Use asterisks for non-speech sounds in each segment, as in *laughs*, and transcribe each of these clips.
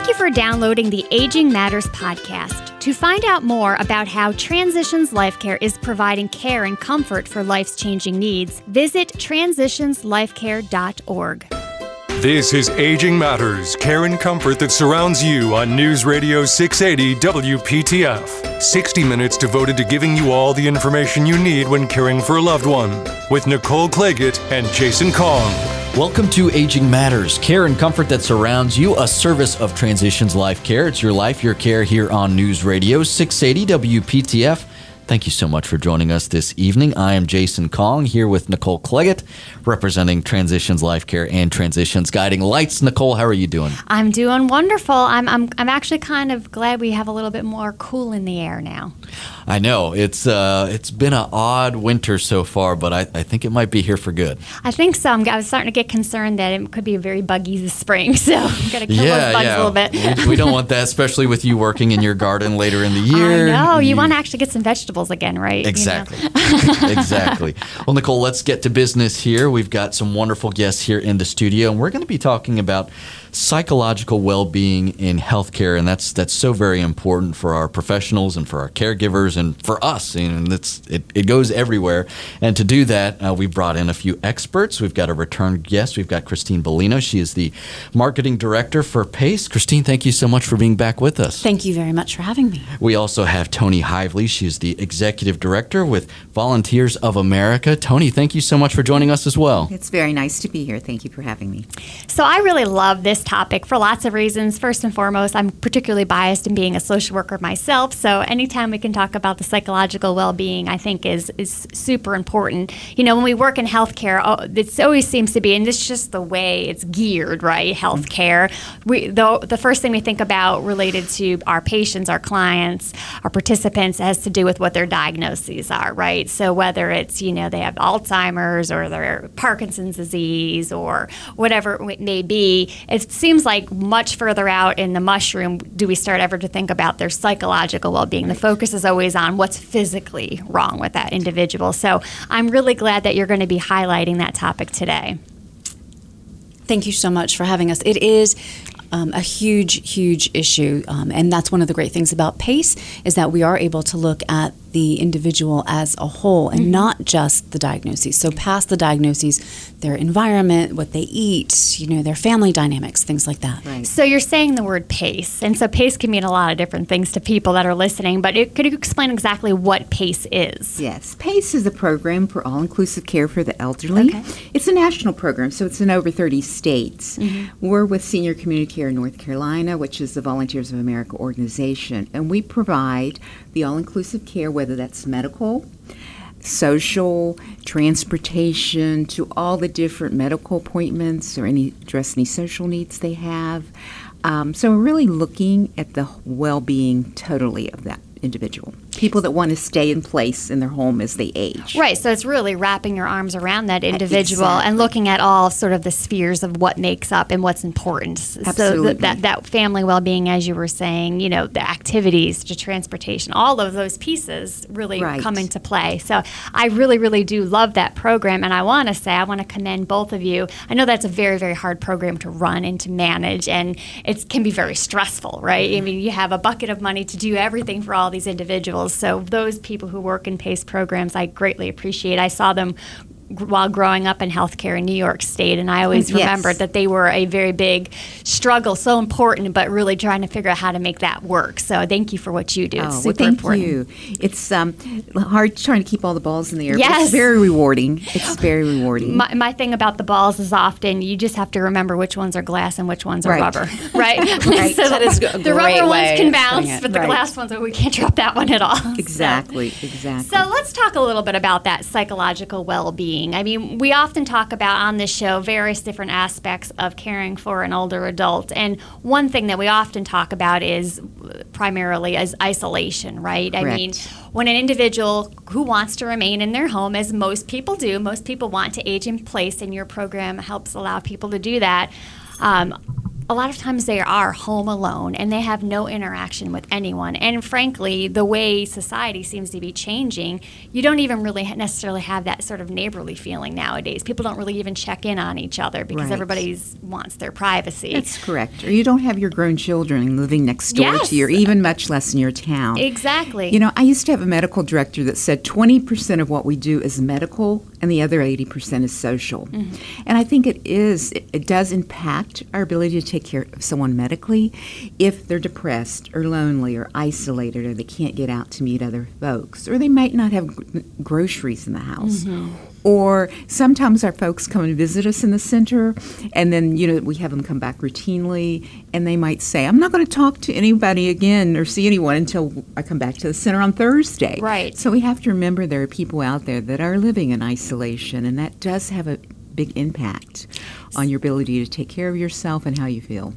Thank you for downloading the Aging Matters podcast. To find out more about how Transitions Life Care is providing care and comfort for life's changing needs, visit transitionslifecare.org. This is Aging Matters, care and comfort that surrounds you on News Radio 680 WPTF. 60 minutes devoted to giving you all the information you need when caring for a loved one. With Nicole Claggett and Jason Kong. Welcome to Aging Matters, care and comfort that surrounds you, a service of Transitions Life Care. It's your life, your care here on News Radio 680 WPTF. Thank you so much for joining us this evening. I am Jason Kong here with Nicole Claggett, representing Transitions Life Care and Transitions Guiding Lights. Nicole, how are you doing? I'm doing wonderful. I'm, I'm, I'm actually kind of glad we have a little bit more cool in the air now. I know it's uh, it's been an odd winter so far, but I, I think it might be here for good. I think so. I'm, I was starting to get concerned that it could be a very buggy this spring, *laughs* so I'm gonna kill yeah, those bugs yeah. a little bit. we, we don't want that, especially with you working in your garden later in the *laughs* year. I know you want to actually get some vegetables again, right? You know? Exactly. *laughs* exactly. Well, Nicole, let's get to business here. We've got some wonderful guests here in the studio, and we're going to be talking about psychological well-being in healthcare, and that's that's so very important for our professionals and for our caregivers and for us. And it's it, it goes everywhere. And to do that, uh, we brought in a few experts. We've got a return guest. We've got Christine Bellino. She is the marketing director for PACE. Christine, thank you so much for being back with us. Thank you very much for having me. We also have Tony Hively. She is the executive director with Volunteers of America. Tony, thank you so much for joining us as well. It's very nice to be here. Thank you for having me. So I really love this topic for lots of reasons. First and foremost, I'm particularly biased in being a social worker myself. So anytime we can talk about the psychological well-being, I think is is super important. You know, when we work in healthcare, oh, it always seems to be, and it's just the way it's geared, right? Mm-hmm. Healthcare. We the the first thing we think about related to our patients, our clients, our participants has to do with what their diagnoses are, right? So whether it's you know they have Alzheimer's or their Parkinson's disease or whatever it may be, seems like much further out in the mushroom do we start ever to think about their psychological well-being. The focus is always on what's physically wrong with that individual. So I'm really glad that you're going to be highlighting that topic today. Thank you so much for having us. It is um, a huge, huge issue, um, and that's one of the great things about PACE is that we are able to look at the individual as a whole and Mm-hmm. not just the diagnoses. So past the diagnoses, their environment, what they eat, you know, their family dynamics, things like that. Right. So you're saying the word PACE, and so PACE can mean a lot of different things to people that are listening. But it, could you explain exactly what PACE is? Yes, PACE is a program for all inclusive care for the elderly. Okay. It's a national program, so it's in over 30 states. We're with Senior Community Care in North Carolina, which is the Volunteers of America organization, and we provide the all inclusive care, whether that's medical, social, transportation, to all the different medical appointments or any address any social needs they have. Um, so we're really looking at the well being totally of that individual. People that want to stay in place in their home as they age. Right, so it's really wrapping your arms around that uh, individual and looking at all sort of the spheres of what makes up and what's important. So Absolutely. that, that that family well-being, as you were saying, you know, the activities, the transportation, all of those pieces really Right. come into play. So I really, really do love that program, and I want to say I want to commend both of you. I know that's a very, very hard program to run and to manage, and it can be very stressful, right? I mm-hmm. mean, you have a bucket of money to do everything for all these individuals. So those people who work in PACE programs, I greatly appreciate. I saw them while growing up in healthcare in New York State, and I always Yes. remembered that they were a very big struggle, so important, but really trying to figure out how to make that work. So thank you for what you do. It's Oh, well, thank important. you. It's um, hard trying to keep all the balls in the air. but Yes. It's very rewarding. It's *gasps* very rewarding. My, my thing about the balls is often you just have to remember which ones are glass and which ones are Right. rubber, *laughs* right? *laughs* Right. so That is a the great rubber way ones can bounce, putting it. but the Right. glass ones, we can't drop that one at all. *laughs* So- exactly, exactly. So let's talk a little bit about that psychological well being. I mean, we often talk about on this show various different aspects of caring for an older adult. And one thing that we often talk about is primarily is isolation, right? I mean, when an individual who wants to remain in their home, as most people do, most people want to age in place, and your program helps allow people to do that. Um, a lot of times they are home alone and they have no interaction with anyone. And frankly, the way society seems to be changing, you don't even really necessarily have that sort of neighborly feeling nowadays. People don't really even check in on each other because Right. everybody wants their privacy. That's correct. Or you don't have your grown children living next door Yes. to you, or even much less in your town. exactly. You know, I used to have a medical director that said 20% of what we do is medical and the other 80% is social. Mm-hmm. And I think it is, it, it does impact our ability to take care of someone medically if they're depressed or lonely or isolated or they can't get out to meet other folks or they might not have gr- groceries in the house. Mm-hmm. Or sometimes our folks come and visit us in the center, and then you know we have them come back routinely, and they might say, "I'm not going to talk to anybody again or see anyone until I come back to the center on Thursday." Right. So we have to remember there are people out there that are living in isolation, and that does have a big impact on your ability to take care of yourself and how you feel.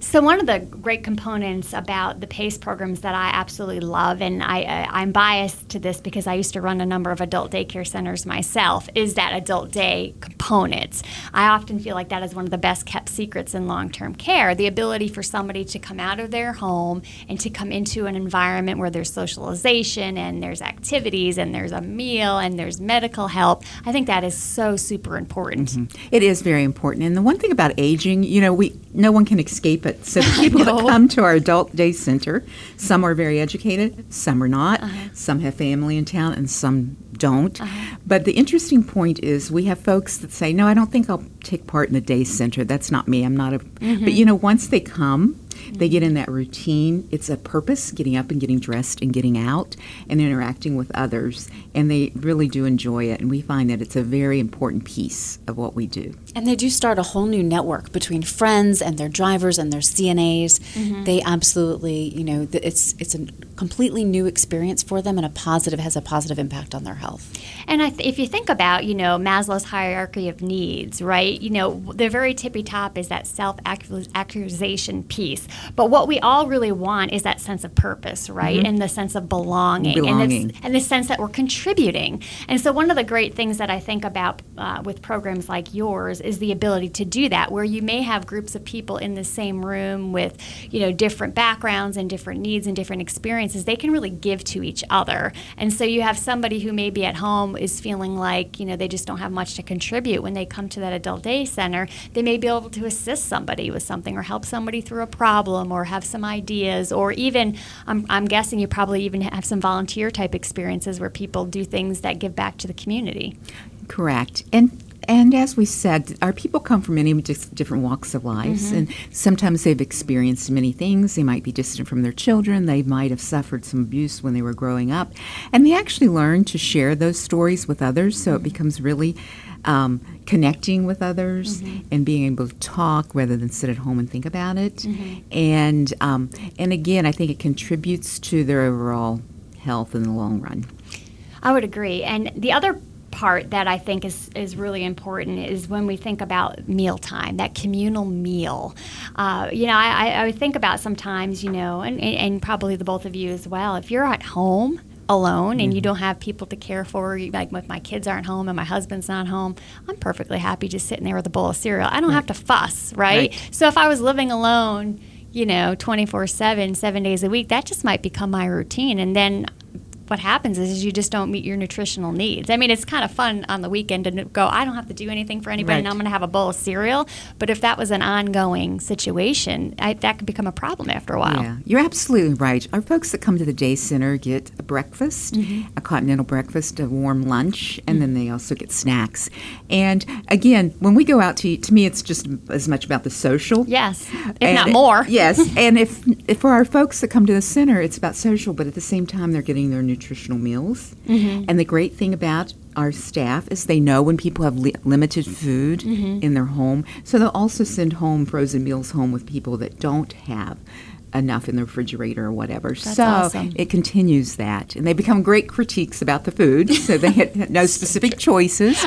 So one of the great components about the PACE programs that I absolutely love, and I, I, I'm biased to this because I used to run a number of adult daycare centers myself, is that adult day component. I often feel like that is one of the best kept secrets in long-term care. The ability for somebody to come out of their home and to come into an environment where there's socialization and there's activities and there's a meal and there's medical help. I think that is so super important. Mm-hmm. It is very important. And the one thing about aging, you know, we no one can escape it. So the people that *laughs* come to our adult day center, some are very educated, some are not. Uh-huh. Some have family in town and some don't. But the interesting point is we have folks that say, "No, I don't think I'll take part in the day center. That's not me. I'm not a." Mm-hmm. But you know, once they come, they get in that routine. It's a purpose, getting up and getting dressed and getting out and interacting with others, and they really do enjoy it. And we find that it's a very important piece of what we do. And they do start a whole new network between friends and their drivers and their CNAs. They absolutely, you know, it's it's a completely new experience for them and a positive has a positive impact on their health. And I th- if you think about, you know, Maslow's hierarchy of needs, right? You know, the very tippy top is that self-actualization piece. But what we all really want is that sense of purpose, right? And the sense of belonging, and Belonging. it's and the sense that we're contributing. And so one of the great things that I think about uh, with programs like yours is the ability to do that, where you may have groups of people in the same room with, you know, different backgrounds and different needs and different experiences. They can really give to each other. And so you have somebody who maybe at home is feeling like, you know, they just don't have much to contribute. When they come to that adult day center, they may be able to assist somebody with something or help somebody through a problem or have some ideas or even, I'm, I'm guessing you probably even have some volunteer type experiences where people do things that give back to the community. Correct. And and as we said, our people come from many different walks of lives, and sometimes they've experienced many things. They might be distant from their children. They might have suffered some abuse when they were growing up, and they actually learn to share those stories with others. So it becomes really um, connecting with others and being able to talk rather than sit at home and think about it. And um, and again, I think it contributes to their overall health in the long run. I would agree. And the other part that I think is, is really important is when we think about mealtime, that communal meal. Uh, you know, I, I, think about sometimes, you know, and, and, probably the both of you as well, if you're at home alone and you don't have people to care for, you- like if my kids aren't home and my husband's not home, I'm perfectly happy just sitting there with a bowl of cereal. I don't have to fuss, right? Right. So if I was living alone, you know, 24 7, seven days a week, that just might become my routine. And then what happens is is you just don't meet your nutritional needs. I mean, it's kind of fun on the weekend to go, I don't have to do anything for anybody and I'm going to have a bowl of cereal. But if that was an ongoing situation, I, that could become a problem after a while. Yeah, you're absolutely right. Our folks that come to the day center get a breakfast, mm-hmm. a continental breakfast, a warm lunch, and mm-hmm. then they also get snacks. And again, when we go out to eat, to me, it's just as much about the social. Yes, if And- not more. yes, *laughs* and if, if for our folks that come to the center, it's about social, but at the same time, they're getting their nutritional meals. Mm-hmm. And the great thing about our staff is they know when people have li- limited food Mm-hmm. in their home, so they'll also send home frozen meals home with people that don't have enough in the refrigerator or whatever. That's so awesome. it continues that, and they become great critiques about the food. So they had no *laughs* specific choices.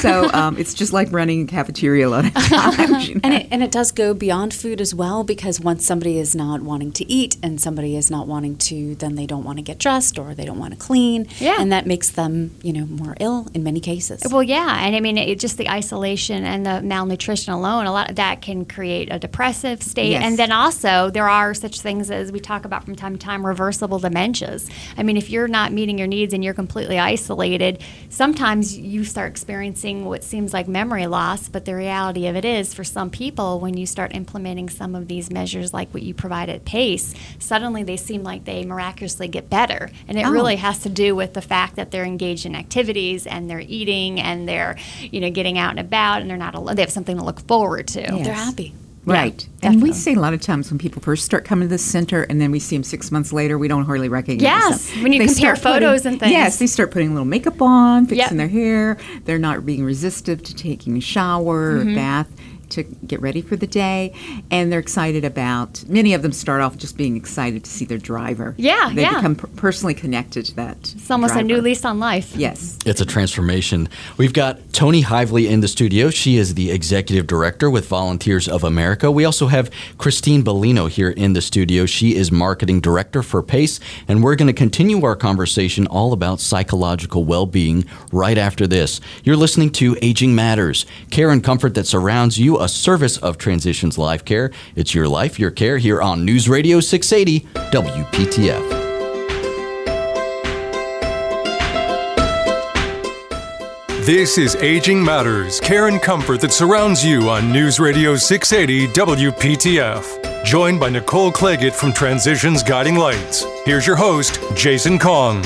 So um, it's just like running a cafeteria a lot of *laughs* times. you know. And it, and it does go beyond food as well because once somebody is not wanting to eat and somebody is not wanting to, then they don't want to get dressed or they don't want to clean. Yeah. And that makes them, you know, more ill in many cases. Well, yeah, and I mean, it, just the isolation and the malnutrition alone, a lot of that can create a depressive state. Yes. And then also, there are such things as we talk about from time to time reversible dementias. I mean, if you're not meeting your needs and you're completely isolated, sometimes you start experiencing what seems like memory loss, but the reality of it is, for some people, when you start implementing some of these measures like what you provide at PACE, suddenly they seem like they miraculously get better. And it Oh. really has to do with the fact that they're engaged in activities and they're eating and they're, you know, getting out and about and they're not alone. They have something to look forward to. Yeah. They're happy. Right. and we see a lot of times when people first start coming to the center and then we see them six months later, we don't hardly recognize Yes, them. when you They compare start putting- photos and things. Yes, they start putting a little makeup on, fixing Yep. their hair. They're not being resistive to taking a shower Mm-hmm. or bath to get ready for the day. And they're excited about, many of them start off just being excited to see their driver. Yeah, They yeah. become per- personally connected to that. It's almost a new lease on life. Yes. It's a transformation. We've got Tony Hively in the studio. She is the executive director with Volunteers of America. We also have Christine Bellino here in the studio. She is marketing director for PACE, and we're going to continue our conversation all about psychological well being right after this. You're listening to Aging Matters, care and comfort that surrounds you, a service of Transitions Life Care. It's your life, your care here on News Radio 680 WPTF. This is Aging Matters, care and comfort that surrounds you on News Radio 680 WPTF. Joined by Nicole Claggett from Transitions Guiding Lights. Here's your host, Jason Kong.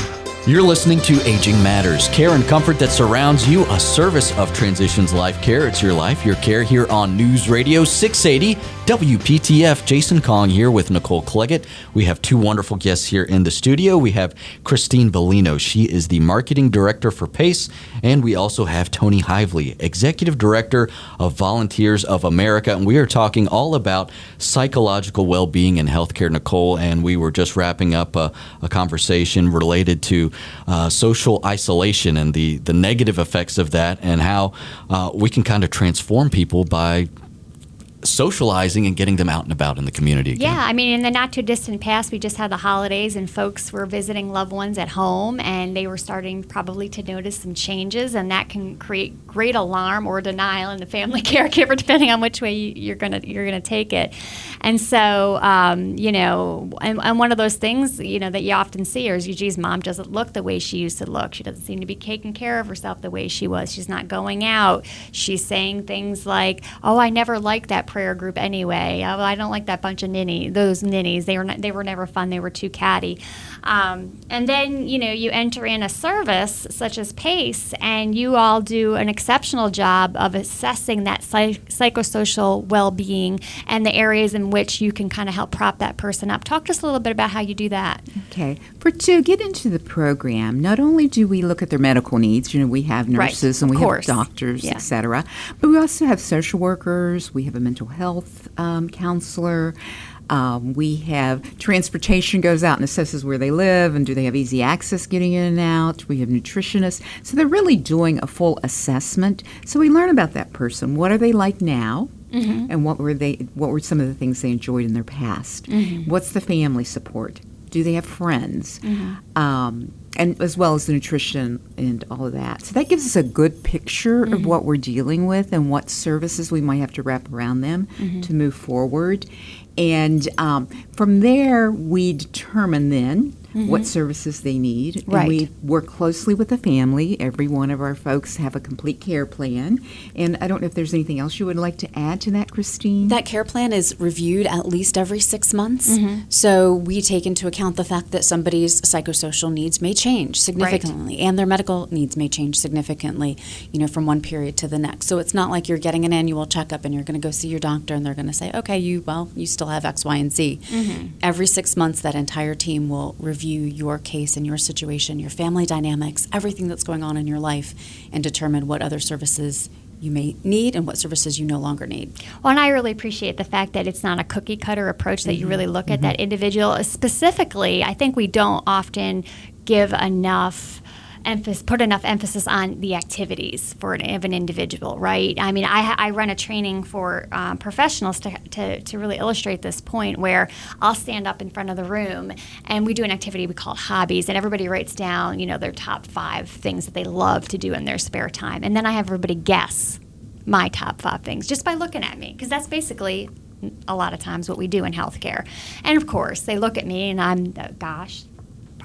You're listening to Aging Matters, care and comfort that surrounds you, a service of Transitions Life Care. It's your life, your care here on News Radio 680 WPTF. Jason Kong here with Nicole Claggett. We have two wonderful guests here in the studio. We have Christine Bellino. She is the marketing director for PACE. And we also have Tony Hively, executive director of Volunteers of America. And we are talking all about psychological well being in healthcare, Nicole. And we were just wrapping up a, a conversation related to uh, social isolation and the, the negative effects of that, and how uh, we can kind of transform people by socializing and getting them out and about in the community again. Yeah, I mean, in the not too distant past, we just had the holidays, and folks were visiting loved ones at home, and they were starting probably to notice some changes, and that can create great alarm or denial in the family *laughs* caregiver, depending on which way you- you're gonna you're gonna take it. And so, um, you know, and, and one of those things, you know, that you often see is, geez, mom doesn't look the way she used to look. She doesn't seem to be taking care of herself the way she was. She's not going out. She's saying things like, "Oh, I never liked that prayer group anyway. Oh, I don't like that bunch of ninny, those ninnies. They were not, they were never fun. They were too catty." Um, and then you know you enter in a service such as PACE, and you all do an exceptional job of assessing that psych- psychosocial well-being and the areas in which you can kind of help prop that person up. Talk to us a little bit about how you do that. Okay. For to get into the program, not only do we look at their medical needs, you know, we have Right, nurses and we course. have doctors, Yeah. et cetera, but we also have social workers, we have a mental health um, counselor. Um, we have transportation goes out and assesses where they live and do they have easy access getting in and out. We have nutritionists. So they're really doing a full assessment. So we learn about that person. What are they like now? Mm-hmm. And what were they what were some of the things they enjoyed in their past? Mm-hmm. What's the family support? Do they have friends? Mm-hmm. Um, and as well as the nutrition and all of that. So that gives us a good picture of what we're dealing with and what services we might have to wrap around them to move forward. And um, from there, we determine then what mm-hmm. services they need. Right. And we work closely with the family. Every one of our folks have a complete care plan. And I don't know if there's anything else you would like to add to that, Christine. That care plan is reviewed at least every six months. Mm-hmm. So we take into account the fact that somebody's psychosocial needs may change significantly and their medical needs may change significantly, you know, from one period to the next. So it's not like you're getting an annual checkup and you're going to go see your doctor and they're going to say, okay, you, well, you still have X, Y, and Z. Mm-hmm. Every six months, that entire team will review your case and your situation, your family dynamics, everything that's going on in your life, and determine what other services you may need and what services you no longer need. Well, and I really appreciate the fact that it's not a cookie cutter approach, that you mm-hmm. really look at mm-hmm. that individual. Specifically, I think we don't often give enough emphasis, put enough emphasis on the activities for an, of an individual, right? I mean, I, I run a training for um, professionals to, to, to really illustrate this point where I'll stand up in front of the room and we do an activity we call hobbies, and everybody writes down, you know, their top five things that they love to do in their spare time, and then I have everybody guess my top five things just by looking at me, because that's basically a lot of times what we do in healthcare. And of course, they look at me and I'm, uh, gosh,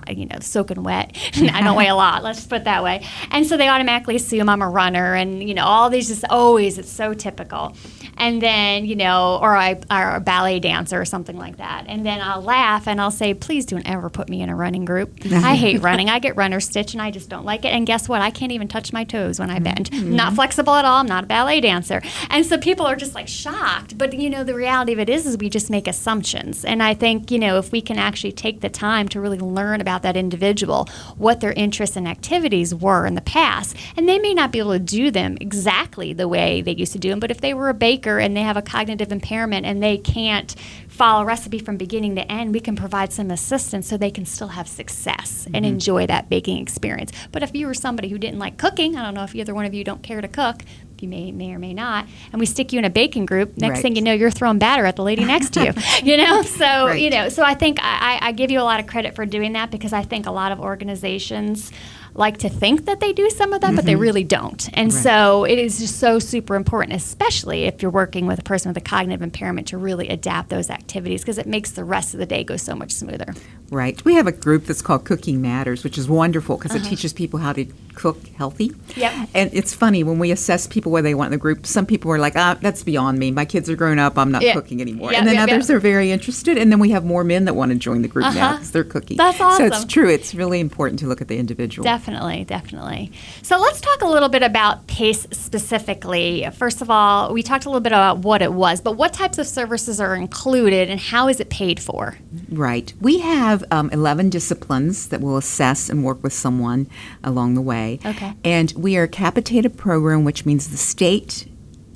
you know, soaking wet. *laughs* I don't weigh a lot, let's put it that way. And so they automatically assume I'm a runner and, you know, all these just always, it's so typical. And then, you know, or I or a ballet dancer or something like that. And then I'll laugh and I'll say, please don't ever put me in a running group. I *laughs* hate running. I get runner stitch and I just don't like it. And guess what? I can't even touch my toes when I bend. Mm-hmm. Not flexible at all. I'm not a ballet dancer. And so people are just like shocked. But, you know, the reality of it is, is we just make assumptions. And I think, you know, if we can actually take the time to really learn about that individual, what their interests and activities were in the past, and they may not be able to do them exactly the way they used to do them, but if they were a baker and they have a cognitive impairment and they can't follow a recipe from beginning to end, we can provide some assistance so they can still have success and mm-hmm. enjoy that baking experience. But if you were somebody who didn't like cooking, I don't know if either one of you don't care to cook, you may may or may not, and we stick you in a baking group. Next Right. thing you know, you're throwing batter at the lady next to you. *laughs* you know, so Right. you know, so I think I, I I give you a lot of credit for doing that because I think a lot of organizations like to think that they do some of that, but they really don't. And Mm-hmm. Right. so it is just so super important, especially if you're working with a person with a cognitive impairment, to really adapt those activities because it makes the rest of the day go so much smoother. Right. We have a group that's called Cooking Matters, which is wonderful because Uh-huh. it teaches people how to cook healthy. Yep. And it's funny when we assess people where they want in the group. Some people are like, "Ah, that's beyond me. My kids are grown up. I'm not Yeah. cooking anymore." Yep, and then yep, others yep. are very interested. And then we have more men that want to join the group now Uh-huh. because they're cooking. That's awesome. So it's true. It's really important to look at the individual. Definitely, definitely. Definitely. So let's talk a little bit about PACE specifically. First of all, we talked a little bit about what it was, but what types of services are included and how is it paid for? Right. We have um, 11 disciplines that will assess and work with someone along the way. Okay. And we are a capitated program, which means the state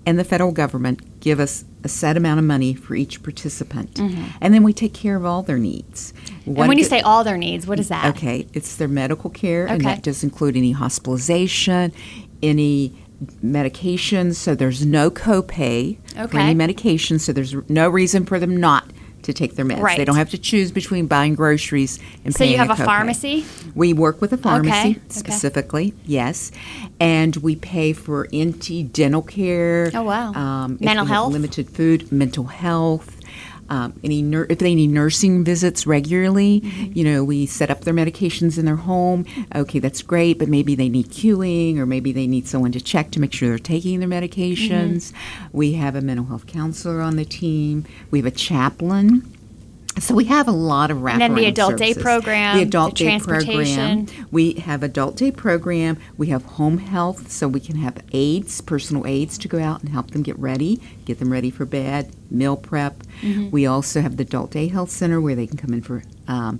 and the federal government give us a set amount of money for each participant. And then we take care of all their needs. Mm-hmm. and when you good- say all their needs, what is that? Okay, it's their medical care, and that does include any hospitalization, any medications. So there's no copay for any medication. So there's no reason for them not to take their meds. Right. They don't have to choose between buying groceries and So you have a copay. pharmacy? We work with a pharmacy Okay, okay. specifically, yes, and we pay for NT dental care. Oh, wow. Um, Mental health? limited food, mental health. Um, any nur- if they need nursing visits regularly, Mm-hmm. you know, we set up their medications in their home. Okay, that's great, but maybe they need cueing, or maybe they need someone to check to make sure they're taking their medications. Mm-hmm. We have a mental health counselor on the team. We have a chaplain. So we have a lot of wraparound And then the adult day program, the adult the day program. transportation. We have adult day program. We have home health, so we can have aides, personal aides, to go out and help them get ready, get them ready for bed, meal prep. Mm-hmm. We also have the adult day health center where they can come in for. Um,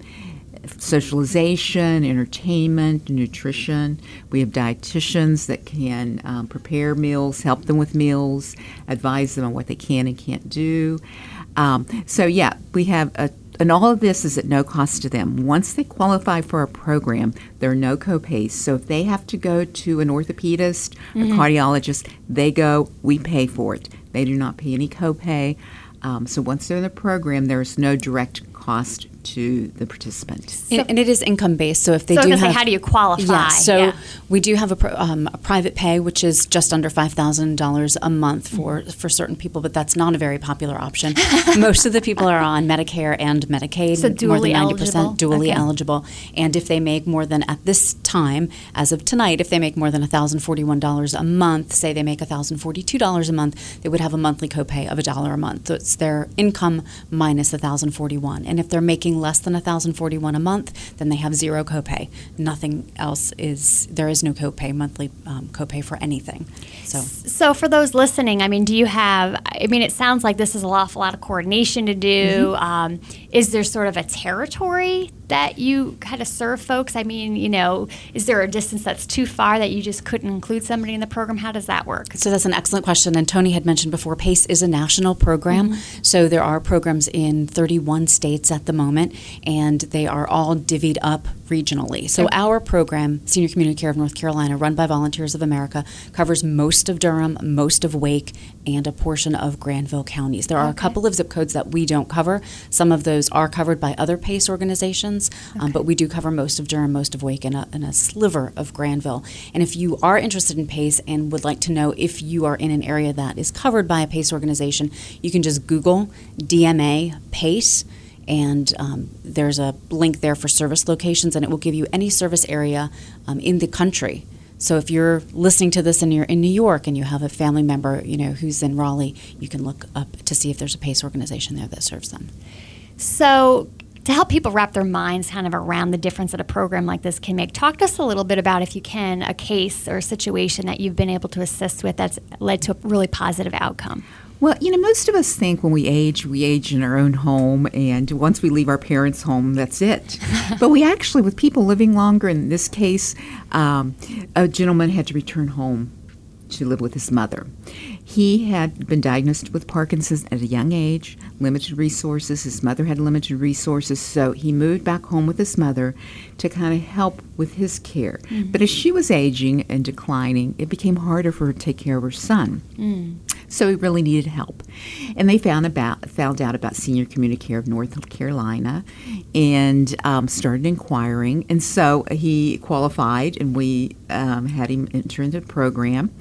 Socialization, entertainment, nutrition. We have dietitians that can um, prepare meals, help them with meals, advise them on what they can and can't do. Um, so, yeah, we have a and all of this is at no cost to them. Once they qualify for our program, there are no copays. So if they have to go to an orthopedist or cardiologist, they go, we pay for it. They do not pay any copay. Um, so once they're in the program, there is no direct cost to the participant. and, and it is income based. So if they So do have, say, how do you qualify? Yeah, so Yeah. we do have a, um, a private pay, which is just under five thousand dollars a month for Mm-hmm. for certain people, but that's not a very popular option. *laughs* Most of the people are on Medicare and Medicaid. So more dually than ninety percent eligible? dually Okay. eligible. And if they make more than at this time, as of tonight, if they make more than thousand forty one dollars a month, say they make thousand forty two dollars a month, they would have a monthly copay of a dollar a month. So it's their income minus thousand forty one. And if they're making less than thousand forty one a month, then they have zero copay. Nothing else is there is no copay monthly um, copay for anything. So So for those listening, I mean, do you have? I mean, it sounds like this is an awful lot of coordination to do. Mm-hmm. Um, is there sort of a territory that you kind of serve folks? I mean, you know, is there a distance that's too far that you just couldn't include somebody in the program? How does that work? So that's an excellent question. And Tony had mentioned before, PACE is a national program. Mm-hmm. So there are programs in 31 states at the moment, and they are all divvied up regionally. So okay. our program, Senior Community Care of North Carolina, run by Volunteers of America, covers most of Durham, most of Wake, and a portion of Granville counties. There are okay. a couple of zip codes that we don't cover. Some of those are covered by other PACE organizations, um, okay. um, but we do cover most of Durham, most of Wake, and a, and a sliver of Granville. And if you are interested in PACE and would like to know if you are in an area that is covered by a PACE organization, you can just Google DMA PACE and um, there's a link there for service locations, and it will give you any service area um, in the country. So if you're listening to this and you're in New York and you have a family member, you know, who's in Raleigh, you can look up to see if there's a PACE organization there that serves them. So to help people wrap their minds kind of around the difference that a program like this can make, talk to us a little bit about, if you can, a case or a situation that you've been able to assist with that's led to a really positive outcome. Well, you know, most of us think when we age, we age in our own home, and once we leave our parents' home, that's it. *laughs* but we actually, with people living longer, in this case, um, a gentleman had to return home to live with his mother. He had been diagnosed with Parkinson's at a young age, limited resources. His mother had limited resources, so he moved back home with his mother to kind of help with his care. Mm-hmm. But as she was aging and declining, it became harder for her to take care of her son. Mm. So he really needed help. And they found about found out about Senior Community Care of North Carolina and um, started inquiring. And so he qualified, and we um, had him enter into the program.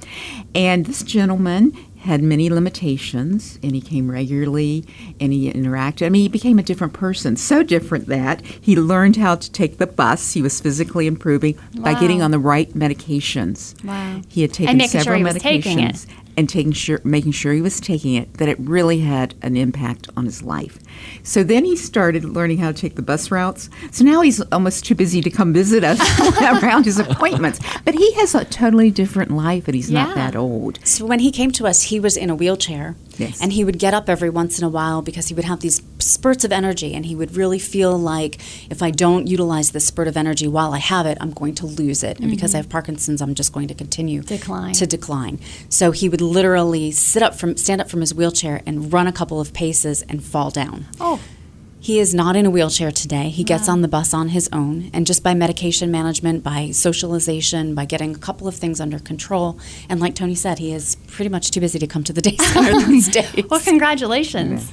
And this gentleman had many limitations and he came regularly and he interacted. I mean, he became a different person, so different that he learned how to take the bus. He was physically improving wow. by getting on the right medications. Wow. He had taken several sure he medications and taking sure, making sure he was taking it, that it really had an impact on his life. So then he started learning how to take the bus routes. So now he's almost too busy to come visit us *laughs* *laughs* around his appointments. But he has a totally different life, and he's yeah. not that old. So when he came to us, he was in a wheelchair. Yes. And he would get up every once in a while because he would have these spurts of energy, and he would really feel like if I don't utilize this spurt of energy while I have it, I'm going to lose it. And mm-hmm. because I have Parkinson's, I'm just going to continue decline. to decline. So he would literally sit up from stand up from his wheelchair and run a couple of paces and fall down. Oh. He is not in a wheelchair today. He gets on the bus on his own, and just by medication management, by socialization, by getting a couple of things under control, and like Tony said, he is pretty much too busy to come to the *laughs* day center *laughs* these days. well, congratulations.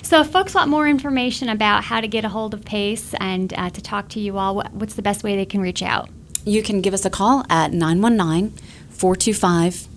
So, if folks want more information about how to get a hold of PACE and uh, to talk to you all, what's the best way they can reach out? You can give us a call at 919 425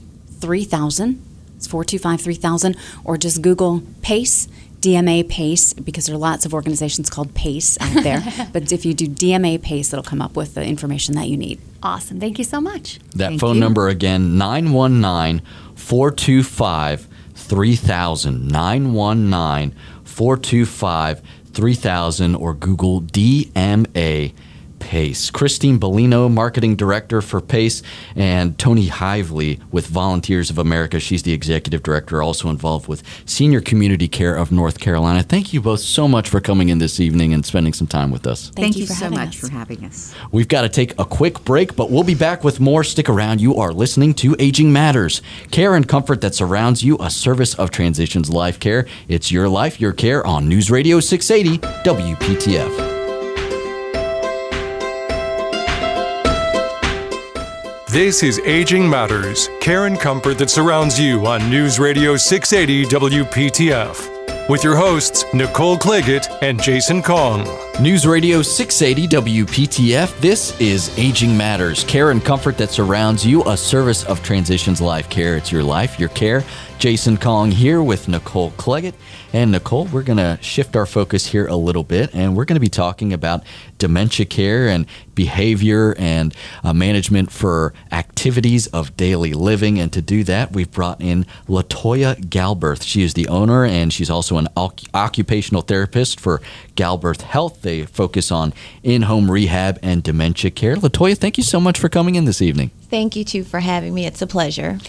3000. It's 425 3000, or just Google PACE DMA PACE because there are lots of organizations called PACE out there. *laughs* but if you do DMA PACE, it'll come up with the information that you need. Awesome. Thank you so much. That Thank phone you. number again 919 425 3000. 919 425 3000 or Google DMA PACE. Christine Bellino, Marketing Director for PACE, and Tony Hively with Volunteers of America. She's the Executive Director, also involved with Senior Community Care of North Carolina. Thank you both so much for coming in this evening and spending some time with us. Thank, Thank you, you so much us. for having us. We've got to take a quick break, but we'll be back with more. Stick around. You are listening to Aging Matters care and comfort that surrounds you, a service of Transitions Life Care. It's your life, your care on News Radio 680 WPTF. This is Aging Matters, care and comfort that surrounds you on News Radio 680 WPTF. With your hosts, Nicole Claggett and Jason Kong. News Radio 680 WPTF. This is Aging Matters, care and comfort that surrounds you, a service of Transitions Life Care. It's your life, your care. Jason Kong here with Nicole Claggett. And Nicole, we're going to shift our focus here a little bit, and we're going to be talking about dementia care and behavior and uh, management for activities of daily living. And to do that, we've brought in Latoya Galberth. She is the owner, and she's also an occupational therapist for Galberth Health. They focus on in home rehab and dementia care. Latoya, thank you so much for coming in this evening. Thank you, too, for having me. It's a pleasure.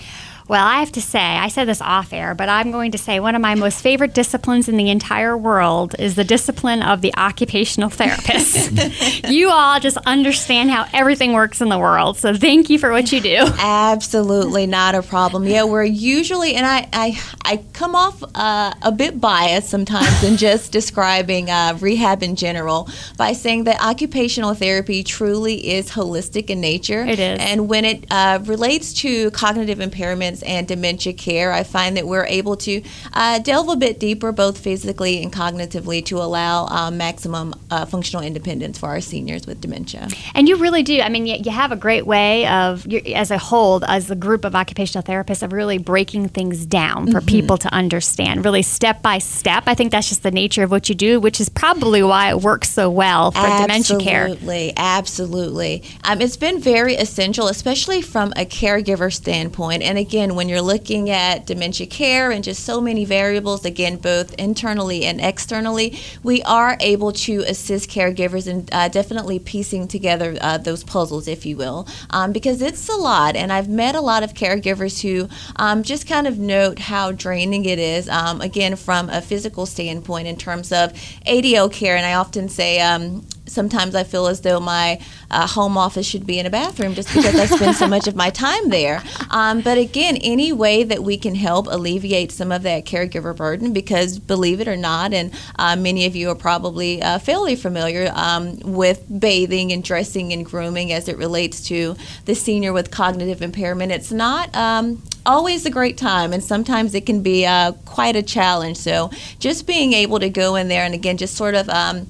Well, I have to say, I said this off air, but I'm going to say one of my most favorite disciplines in the entire world is the discipline of the occupational *laughs* therapist. *laughs* you all just understand how everything works in the world. So thank you for what you do. *laughs* Absolutely not a problem. Yeah, we're usually, and I, I, I come off uh, a bit biased sometimes in just describing uh, rehab in general by saying that occupational therapy truly is holistic in nature. It is. And when it uh, relates to cognitive impairments and dementia care, I find that we're able to uh, delve a bit deeper, both physically and cognitively, to allow uh, maximum uh, functional independence for our seniors with dementia. And you really do. I mean, you, you have a great way of, as a whole, as a group of occupational therapists, of really breaking things down for people to understand, really step by step. I think that's just the nature of what you do, which is probably why it works so well for dementia care. Absolutely, absolutely. Um, it's been very essential, especially from a caregiver standpoint. And again, when you're looking at dementia care and just so many variables, again, both internally and externally, we are able to assist caregivers in uh, definitely piecing together uh, those puzzles, if you will, um, because it's a lot. And I've met a lot of caregivers who um, just kind of note how draining it is, um, again, from a physical standpoint in terms of ADL care. And I often say, um, sometimes I feel as though my uh, home office should be in a bathroom just because I spend so much of my time there. Um, but again, any way that we can help alleviate some of that caregiver burden, because believe it or not, and uh, many of you are probably uh, fairly familiar um, with bathing and dressing and grooming as it relates to the senior with cognitive impairment. It's not. Um, always a great time, and sometimes it can be uh, quite a challenge. So, just being able to go in there and again, just sort of um,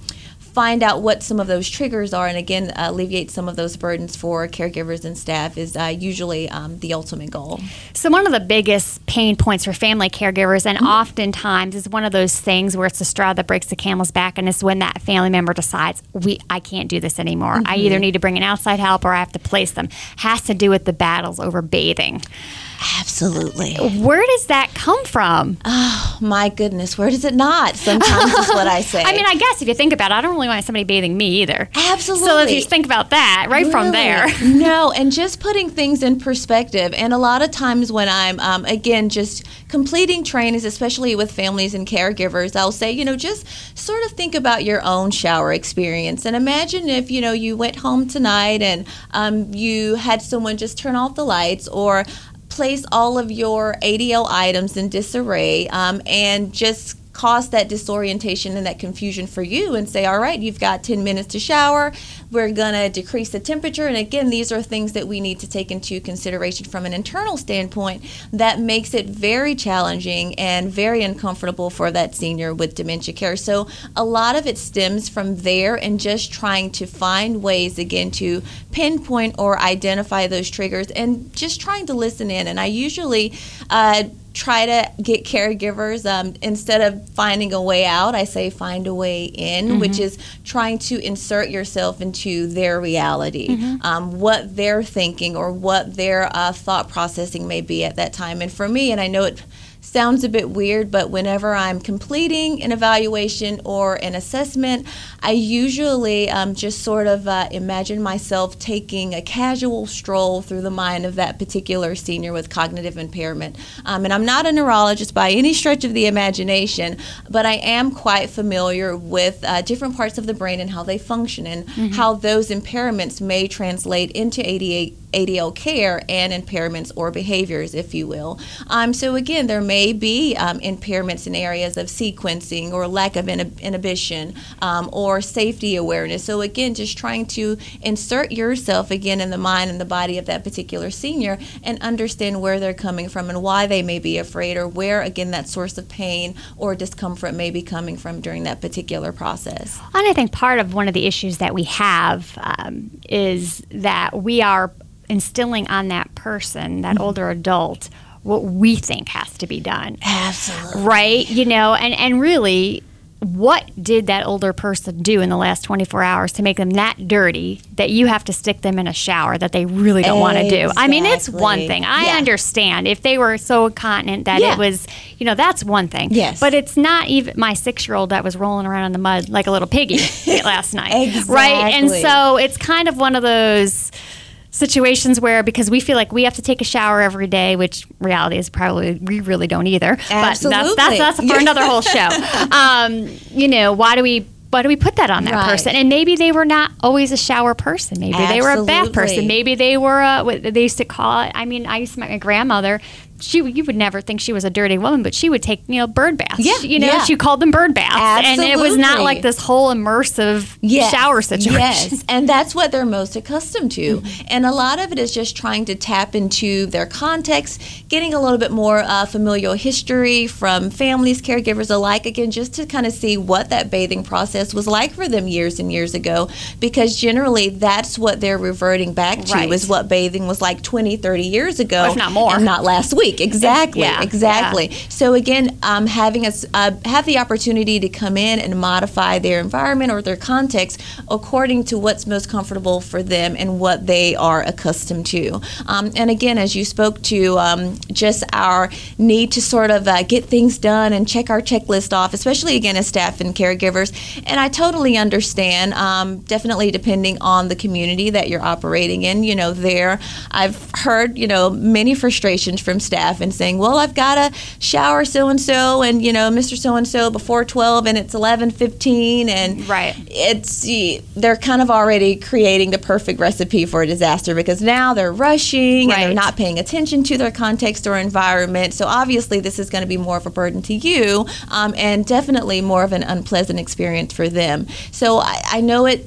find out what some of those triggers are and again alleviate some of those burdens for caregivers and staff is uh, usually um, the ultimate goal So one of the biggest pain points for family caregivers, and oftentimes is one of those things where it's the straw that breaks the camel's back, and it's when that family member decides we I can't do this anymore. I either need to bring an outside help or I have to place them. Has to do with the battles over bathing. Absolutely Where does that come from? oh my goodness where does it not sometimes is what i *laughs* say I mean, I guess if you think about it, I don't really want somebody bathing me either. Absolutely. So if you think about that, right from there. *laughs* No, and just putting things in perspective. And a lot of times when I'm, um, again, just completing trainings, especially with families and caregivers, I'll say, you know, just sort of think about your own shower experience. And imagine if, you know, you went home tonight and um, you had someone just turn off the lights or place all of your ADL items in disarray um, and just cause that disorientation and that confusion for you and say, all right, you've got 10 minutes to shower. We're going to decrease the temperature. And again, these are things that we need to take into consideration from an internal standpoint that makes it very challenging and very uncomfortable for that senior with dementia care. So a lot of it stems from there and just trying to find ways, again, to pinpoint or identify those triggers and just trying to listen in. And I usually, uh, try to get caregivers um, instead of finding a way out i say find a way in which is trying to insert yourself into their reality. Um, what they're thinking or what their uh, thought processing may be at that time. And for me and i know it sounds a bit weird, but whenever I'm completing an evaluation or an assessment, I usually um, just sort of uh, imagine myself taking a casual stroll through the mind of that particular senior with cognitive impairment. Um, and I'm not a neurologist by any stretch of the imagination, but I am quite familiar with uh, different parts of the brain and how they function and how those impairments may translate into ADA ADL care and impairments or behaviors, if you will. Um, so again, there may be um, impairments in areas of sequencing or lack of inhib- inhibition um, or safety awareness. So again, just trying to insert yourself again in the mind and the body of that particular senior and understand where they're coming from and why they may be afraid or where again that source of pain or discomfort may be coming from during that particular process. And I think part of one of the issues that we have um, is that we are instilling on that person, that mm-hmm. older adult, what we think has to be done. Absolutely. Right? You know, and, and really, what did that older person do in the last 24 hours to make them that dirty that you have to stick them in a shower that they really don't want to do? I mean, it's one thing. I Yeah. understand if they were so incontinent that Yeah. it was, you know, that's one thing. Yes. But it's not even my six year old that was rolling around in the mud like a little piggy *laughs* last night. Right? And so it's kind of one of those situations where because we feel like we have to take a shower every day, which reality is probably we really don't either. But that's Absolutely. that's, that's for *laughs* another whole show. Um, you know, why do we why do we put that on that Right. person? And maybe they were not always a shower person. Maybe they were a bath person. Maybe they were a, what they used to call it. I mean, I used to my grandmother. She you would never think she was a dirty woman, but she would take you know bird baths. Yeah, you know yeah. she called them bird baths, and it was not like this whole immersive Yes, shower situation. Yes, *laughs* and that's what they're most accustomed to. Mm-hmm. And a lot of it is just trying to tap into their context, getting a little bit more uh, familial history from families, caregivers alike, again, just to kind of see what that bathing process was like for them years and years ago. Because generally, that's what they're reverting back to Right. is what bathing was like 20, 30 years ago. If not more. And not last week. Exactly. Yeah, exactly. So again, um, having us uh, have the opportunity to come in and modify their environment or their context according to what's most comfortable for them and what they are accustomed to. Um, and again, as you spoke to, um, just our need to sort of uh, get things done and check our checklist off, especially again as staff and caregivers. And I totally understand. Um, definitely depending on the community that you're operating in. You know, there I've heard you know many frustrations from staff and saying, "Well, I've got to shower so and so, and you know, Mr. So and so before 12, and it's 11:15, and Right. It's they're kind of already creating the perfect recipe for a disaster because now they're rushing and they're not paying attention to their context or environment. So obviously, this is going to be more of a burden to you, um, and definitely more of an unpleasant experience for them. So I, I know it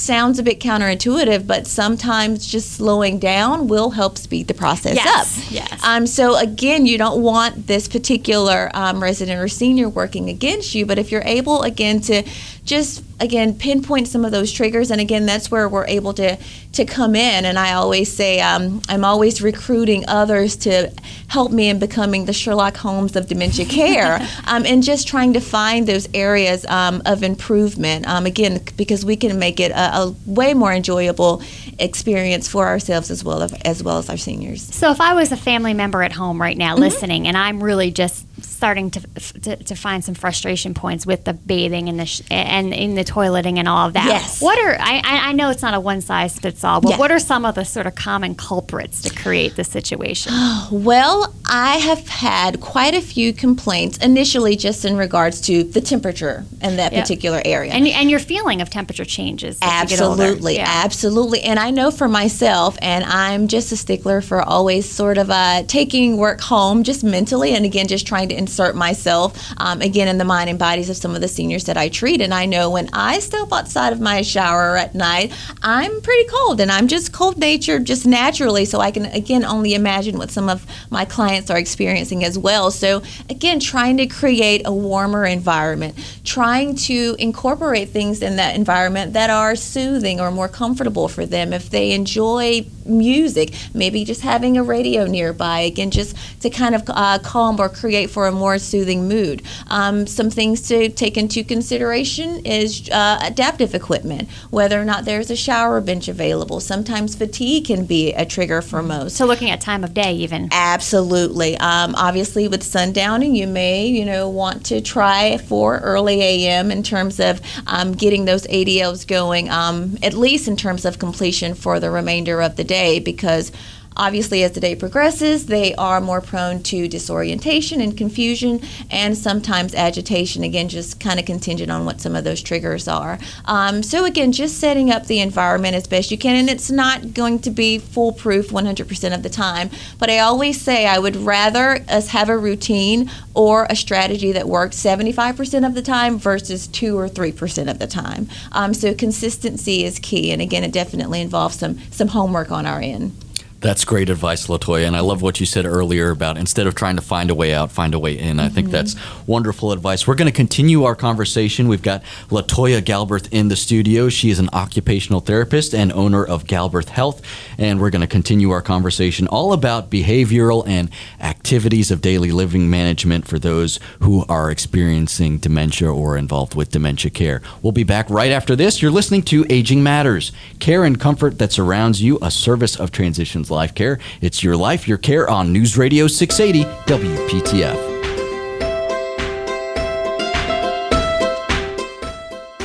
sounds a bit counterintuitive, but sometimes just slowing down will help speed the process Yes, up. yes. Um, so again, you don't want this particular um, resident or senior working against you, but if you're able again to just again pinpoint some of those triggers, and again that's where we're able to to come in. And I always say um, I'm always recruiting others to help me in becoming the Sherlock Holmes of dementia *laughs* care, um, and just trying to find those areas um, of improvement. Um, again, because we can make it a, a way more enjoyable experience for ourselves as well as, as well as our seniors. So if I was a family member at home right Mm-hmm. now listening, and I'm really just starting to, to to find some frustration points with the bathing and the sh- and in the toileting and all of that. Yes. What are I I know it's not a one size fits all, but Yeah. what are some of the sort of common culprits to create this situation? *gasps* Well, I have had quite a few complaints initially just in regards to the temperature in that Yeah. particular area. and and your feeling of temperature changes. as you get older. Absolutely, Yeah. absolutely. And I know for myself, and I'm just a stickler for always sort of uh, taking work home just mentally, and again, just trying to insert myself um, again in the mind and bodies of some of the seniors that I treat. And I know when I step outside of my shower at night, I'm pretty cold, and I'm just cold natured, just naturally. So I can again only imagine what some of my clients are experiencing as well. So again, trying to create a warmer environment, trying to incorporate things in that environment that are soothing or more comfortable for them. If they enjoy music, maybe just having a radio nearby, again, just to kind of uh, calm or create for a more soothing mood. Um, some things to take into consideration is uh, adaptive equipment, whether or not there's a shower bench available. Sometimes fatigue can be a trigger for most. So looking at time of day, even. Absolutely. Um, obviously, with sundowning, you may, you know, want to try for early AM in terms of um, getting those ADLs going, um, at least in terms of completion for the remainder of the day, because obviously, as the day progresses, they are more prone to disorientation and confusion, and sometimes agitation. Again, just kind of contingent on what some of those triggers are. Um, so again, just setting up the environment as best you can, and it's not going to be foolproof 100% of the time. But I always say I would rather us have a routine or a strategy that works 75% of the time versus two or three percent of the time. Um, so consistency is key, and again, it definitely involves some some homework on our end. That's great advice, Latoya. And I love what you said earlier about instead of trying to find a way out, find a way in. I think mm-hmm. that's wonderful advice. We're going to continue our conversation. We've got Latoya Galberth in the studio. She is an occupational therapist and owner of Galberth Health. And we're going to continue our conversation all about behavioral and activities of daily living management for those who are experiencing dementia or involved with dementia care. We'll be back right after this. You're listening to Aging Matters, care and comfort that surrounds you, a service of Transitions Life Care. It's your life, your care on News Radio 680 WPTF.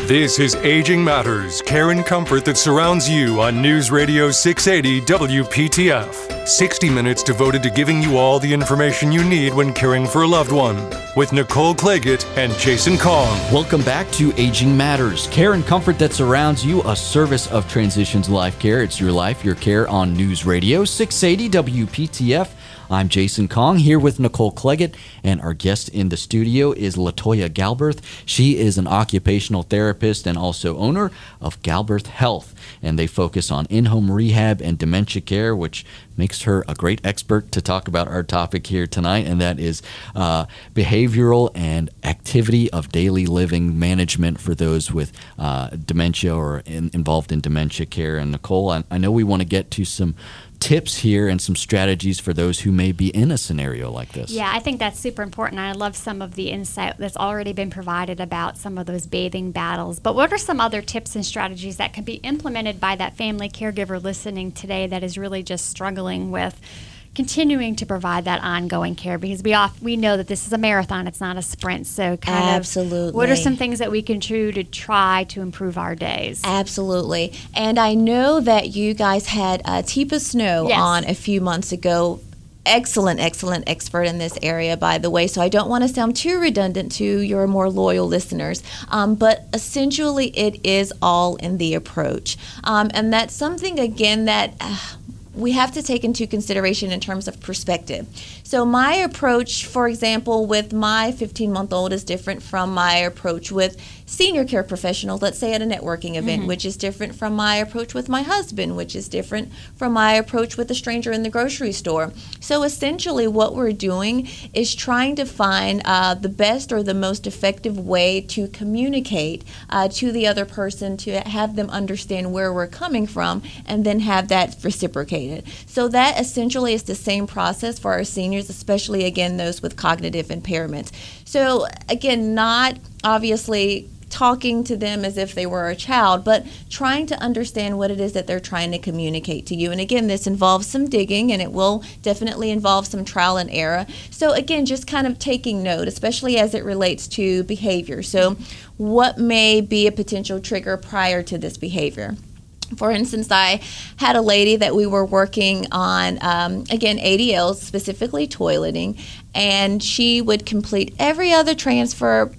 This is Aging Matters, care and comfort that surrounds you on News Radio 680 WPTF. 60 minutes devoted to giving you all the information you need when caring for a loved one. With Nicole Claggett and Jason Kong. Welcome back to Aging Matters, care and comfort that surrounds you, a service of Transitions Life Care. It's your life, your care on News Radio 680 WPTF. I'm Jason Kong here with Nicole Claggett, and our guest in the studio is Latoya Galberth. She is an occupational therapist and also owner of Galberth Health, and they focus on in home rehab and dementia care, which makes her a great expert to talk about our topic here tonight, and that is uh, behavioral and activity of daily living management for those with uh, dementia or in, involved in dementia care. And Nicole, I, I know we want to get to some tips here and some strategies for those who may be in a scenario like this. Yeah, I think that's super important. I love some of the insight that's already been provided about some of those bathing battles. But what are some other tips and strategies that can be implemented by that family caregiver listening today that is really just struggling with? Continuing to provide that ongoing care because we off we know that this is a marathon it's not a sprint so kind Absolutely. of what are some things that we can do to try to improve our days Absolutely. And I know that you guys had uh, Teepa Snow Yes. on a few months ago. Excellent, excellent expert in this area, by the way. So I don't want to sound too redundant to your more loyal listeners. Um, but essentially, it is all in the approach. Um, and that's something, again, that. Uh, we have to take into consideration in terms of perspective. So, my approach, for example, with my 15 month old is different from my approach with senior care professionals, let's say at a networking event, which is different from my approach with my husband, which is different from my approach with a stranger in the grocery store. So, essentially, what we're doing is trying to find uh, the best or the most effective way to communicate uh, to the other person to have them understand where we're coming from and then have that reciprocated. So, that essentially is the same process for our seniors, especially again those with cognitive impairments. So, again, not obviously talking to them as if they were a child, but trying to understand what it is that they're trying to communicate to you. And again, this involves some digging and it will definitely involve some trial and error. So, again, just kind of taking note, especially as it relates to behavior. So, what may be a potential trigger prior to this behavior? For instance, I had a lady that we were working on, um, again, ADLs, specifically toileting, and she would complete every other transfer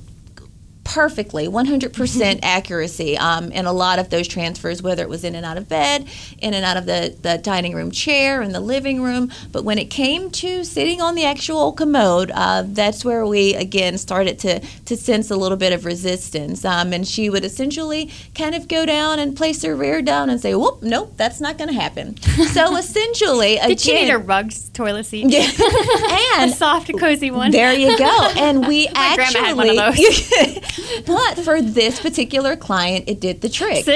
perfectly, 100% accuracy um, in a lot of those transfers, whether it was in and out of bed, in and out of the, the dining room chair, in the living room. But when it came to sitting on the actual commode, uh, that's where we again started to, to sense a little bit of resistance. Um, and she would essentially kind of go down and place her rear down and say, Whoop, nope, that's not going to happen. So *laughs* essentially, again. did she need a rugged toilet seat Yeah. *laughs* a and soft cozy one there you go. And we *laughs* My actually, grandma had one of those. But for this particular client, it did the trick.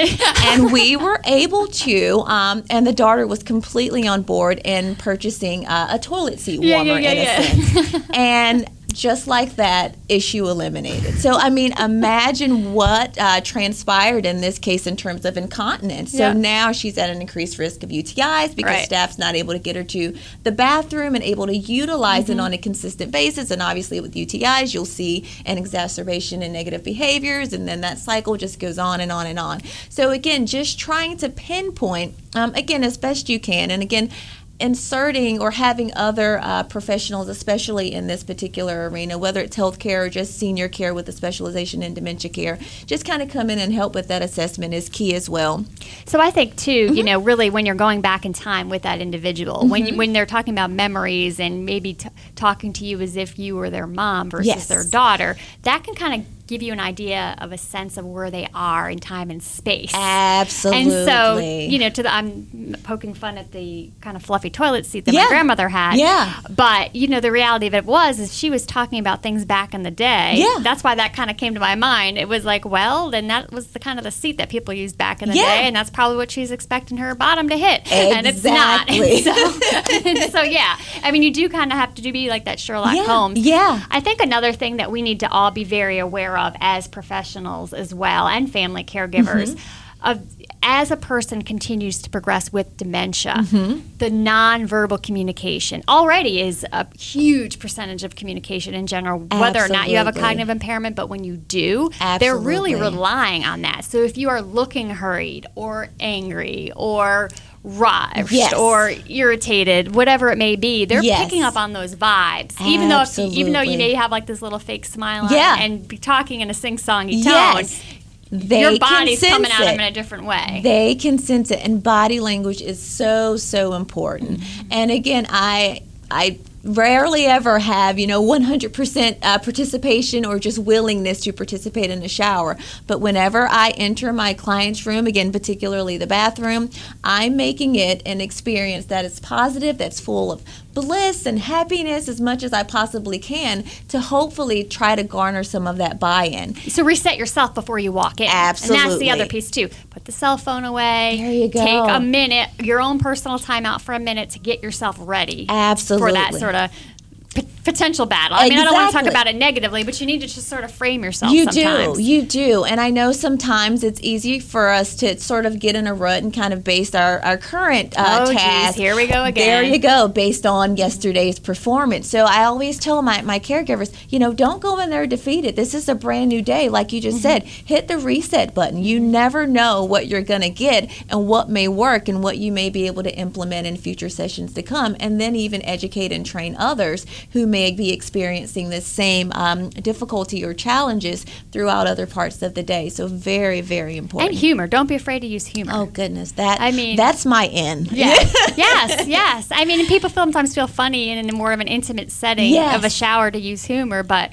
And we were able to, um, and the daughter was completely on board in purchasing uh, a toilet seat Yeah, warmer yeah, in yeah, a yeah. sense. *laughs* and just like that, issue eliminated. So, I mean, imagine what uh, transpired in this case in terms of incontinence. So Yeah. now she's at an increased risk of UTIs because Right. staff's not able to get her to the bathroom and able to utilize Mm-hmm. it on a consistent basis. And obviously, with UTIs, you'll see an exacerbation in negative behaviors, and then that cycle just goes on and on and on. So, again, just trying to pinpoint, um, again, as best you can. And again, inserting or having other uh, professionals, especially in this particular arena, whether it's healthcare or just senior care with a specialization in dementia care, just kind of come in and help with that assessment is key as well. So I think too, Mm-hmm. you know, really when you're going back in time with that individual, when you, when they're talking about memories and maybe t- talking to you as if you were their mom versus Yes. their daughter, that can kind of give you an idea of a sense of where they are in time and space. Absolutely. And so, you know, to the I'm poking fun at the kind of fluffy toilet seat that Yeah. my grandmother had. Yeah. But you know, the reality of it was is she was talking about things back in the day. Yeah. That's why that kind of came to my mind. It was like, well, then that was the kind of the seat that people used back in the Yeah. day, and that's probably what she's expecting her bottom to hit, exactly. *laughs* and it's not. And so, *laughs* so, yeah, I mean, you do kind of have to do be like that Sherlock Yeah, Holmes. yeah. I think another thing that we need to all be very aware of as professionals as well and family caregivers. Mm-hmm. Of as a person continues to progress with dementia, Mm-hmm. the nonverbal communication already is a huge percentage of communication in general, whether or not you have a cognitive impairment, but when you do, they're really relying on that. So if you are looking hurried or angry or rushed Yes. or irritated, whatever it may be, they're Yes. picking up on those vibes. Even though if, even though you may have like this little fake smile on Yeah. and be talking in a sing-songy tone, Yes. They your can body's coming at them in a different way. They can sense it, and body language is so so important. Mm-hmm. And again, I I rarely ever have you know 100% uh, participation or just willingness to participate in a shower but whenever i enter my client's room again particularly the bathroom i'm making it an experience that is positive that's full of bliss and happiness as much as i possibly can to hopefully try to garner some of that buy-in So reset yourself before you walk in. Absolutely. And that's the other piece too. Put the cell phone away. There you go. Take a minute, your own personal time out for a minute to get yourself ready Absolutely. for that sort of p- potential battle. I mean, I don't want to talk about it negatively, but you need to just sort of frame yourself You sometimes. do, you do, and I know sometimes it's easy for us to sort of get in a rut and kind of base our, our current uh, Oh, geez, here we go again. There you go, based on yesterday's performance. So I always tell my, my caregivers, you know, don't go in there defeated. This is a brand new day, like you just Mm-hmm. said. Hit the reset button. You never know what you're going to get and what may work and what you may be able to implement in future sessions to come, and then even educate and train others who may be experiencing the same um, difficulty or challenges throughout other parts of the day. So very, very important. And humor. Don't be afraid to use humor. Oh goodness, that I mean- that's my end. Yes, *laughs* yes, yes. I mean, people sometimes feel funny in a more of an intimate setting Yes. of a shower to use humor, but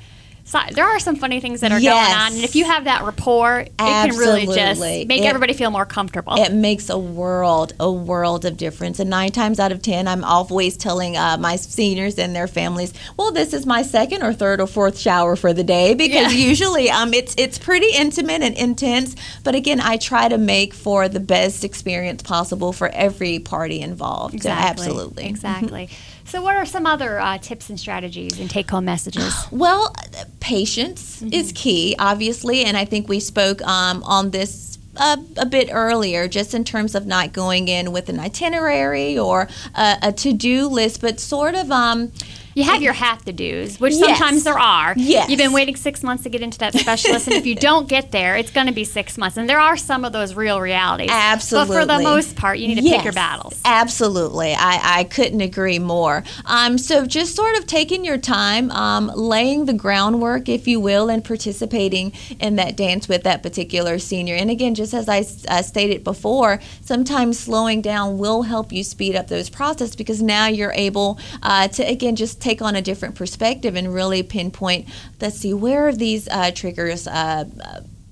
so, there are some funny things that are Yes. going on, and if you have that rapport, it can really just make It- everybody feel more comfortable. It makes a world, a world of difference. And nine times out of ten, I'm always telling uh, my seniors and their families, "Well, this is my second or third or fourth shower for the day," because Yeah. usually um, it's it's pretty intimate and intense. But again, I try to make for the best experience possible for every party involved. exactly. Absolutely. Exactly. So, what are some other uh, tips and strategies and take home messages? *sighs* Well, patience is key, obviously, and I think we spoke um, on this. Uh, a bit earlier, just in terms of not going in with an itinerary or a, a to-do list, but sort of um, You have your have to do's, which Yes. sometimes there are. Yes. You've been waiting six months to get into that specialist, and if you don't get there, it's going to be six months. And there are some of those real realities. Absolutely. But for the most part, you need to pick your battles. Absolutely. I, I couldn't agree more. Um, so just sort of taking your time, um, laying the groundwork, if you will, and participating in that dance with that particular senior. And again, just as I uh, stated before, sometimes slowing down will help you speed up those processes because now you're able uh, to, again, just take on a different perspective and really pinpoint, let's see, where are these uh, triggers uh,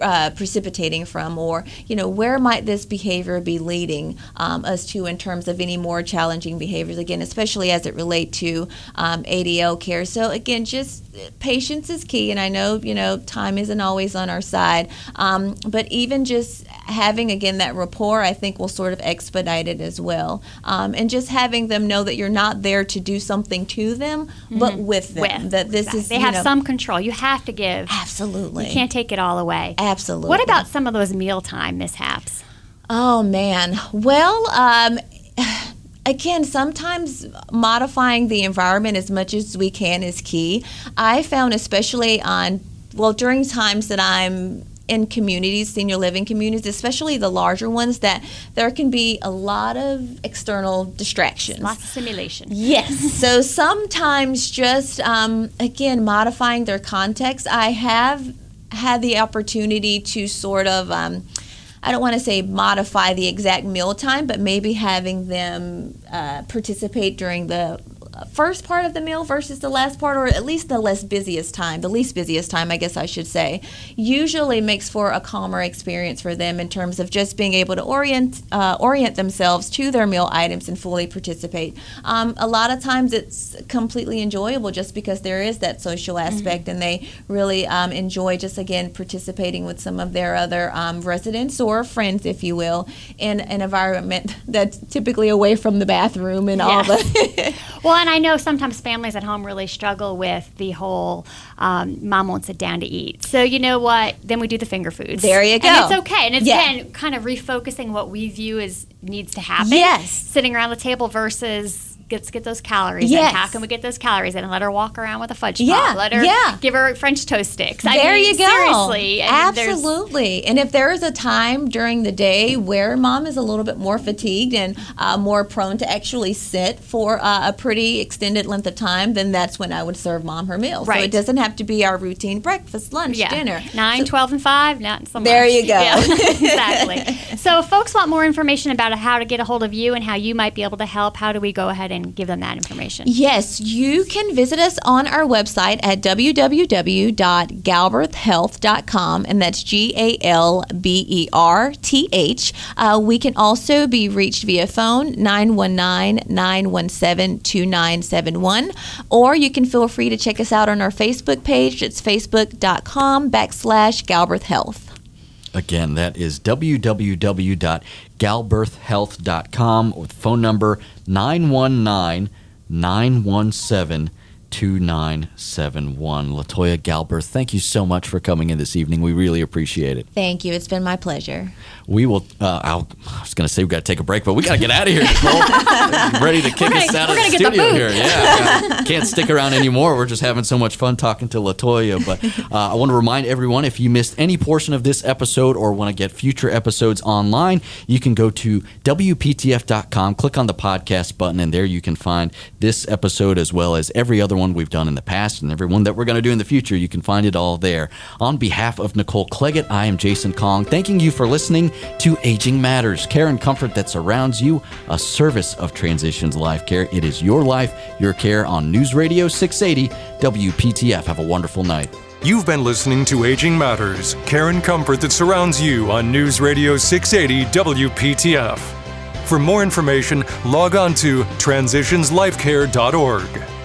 uh, precipitating from, or you know, where might this behavior be leading um, us to in terms of any more challenging behaviors? Again, especially as it relate to um, ADL care. So again, just uh, patience is key, and I know you know time isn't always on our side, um, but even just having again that rapport, I think will sort of expedite it as well, um, and just having them know that you're not there to do something to them, but with them. With That this exactly. is they have know, some control. You have to give. absolutely You can't take it all away. absolutely. What about some of those mealtime mishaps? Oh man. Well, um, *sighs* again, sometimes modifying the environment as much as we can is key. I found, especially on well, during times that I'm in communities, senior living communities, especially the larger ones, that there can be a lot of external distractions. Lots of simulation. Yes. *laughs* so sometimes just um, again modifying their context. I have had the opportunity to sort of. Um, I don't want to say modify the exact meal time, but maybe having them uh, participate during the first part of the meal versus the last part, or at least the less busiest time, the least busiest time, I guess I should say, usually makes for a calmer experience for them in terms of just being able to orient uh, orient themselves to their meal items and fully participate. Um, a lot of times it's completely enjoyable just because there is that social aspect, and they really um, enjoy just again participating with some of their other um, residents or friends, if you will, in an environment *laughs* that's typically away from the bathroom and all Yes. the. Well, and I know sometimes families at home really struggle with the whole um, mom won't sit down to eat. So you know what? Then we do the finger foods. There you go. And it's okay. And it's Yeah. again kind of refocusing what we view as needs to happen. Yes. Sitting around the table versus. Let's get those calories Yes. in. How can we get those calories in? And let her walk around with a fudge Yeah, pop. Let her yeah. give her French toast sticks. I there mean, you go. Seriously, Absolutely. And if there is a time during the day where mom is a little bit more fatigued and uh, more prone to actually sit for uh, a pretty extended length of time, then that's when I would serve mom her meal. So Right. it doesn't have to be our routine breakfast, lunch, yeah. dinner. 9, 12, and 5, not so much. There you go. Yeah, *laughs* *laughs* exactly. So if folks want more information about how to get a hold of you and how you might be able to help, how do we go ahead and give them that information? Yes, you can visit us on our website at www.galberthhealth.com, and that's G A L B E R T H. Uh, we can also be reached via phone 919 917 2971, or you can feel free to check us out on our Facebook page. It's facebook.com backslash Galberth Health. Again, that is www.galberthhealth.com with phone number 919 917 2971. Latoya Galberth, thank you so much for coming in this evening. We really appreciate it. Thank you. It's been my pleasure. We will, uh, I'll, I was going to say we got to take a break, but we got to get out of here. *laughs* Ready to kick us gonna- out of the the studio boot. here. Yeah. Can't stick around anymore. We're just having so much fun talking to Latoya. But uh, I want to remind everyone if you missed any portion of this episode or want to get future episodes online, you can go to WPTF.com, click on the podcast button, and there you can find this episode as well as every other one we've done in the past and every one that we're going to do in the future. You can find it all there. On behalf of Nicole Claggett, I am Jason Kong, thanking you for listening to Aging Matters, care and comfort that surrounds you, a service of Transitions Life Care. It is your life, your care on News Radio 680 WPTF. Have a wonderful night. You've been listening to Aging Matters, care and comfort that surrounds you on News Radio 680 WPTF. For more information, log on to transitionslifecare.org.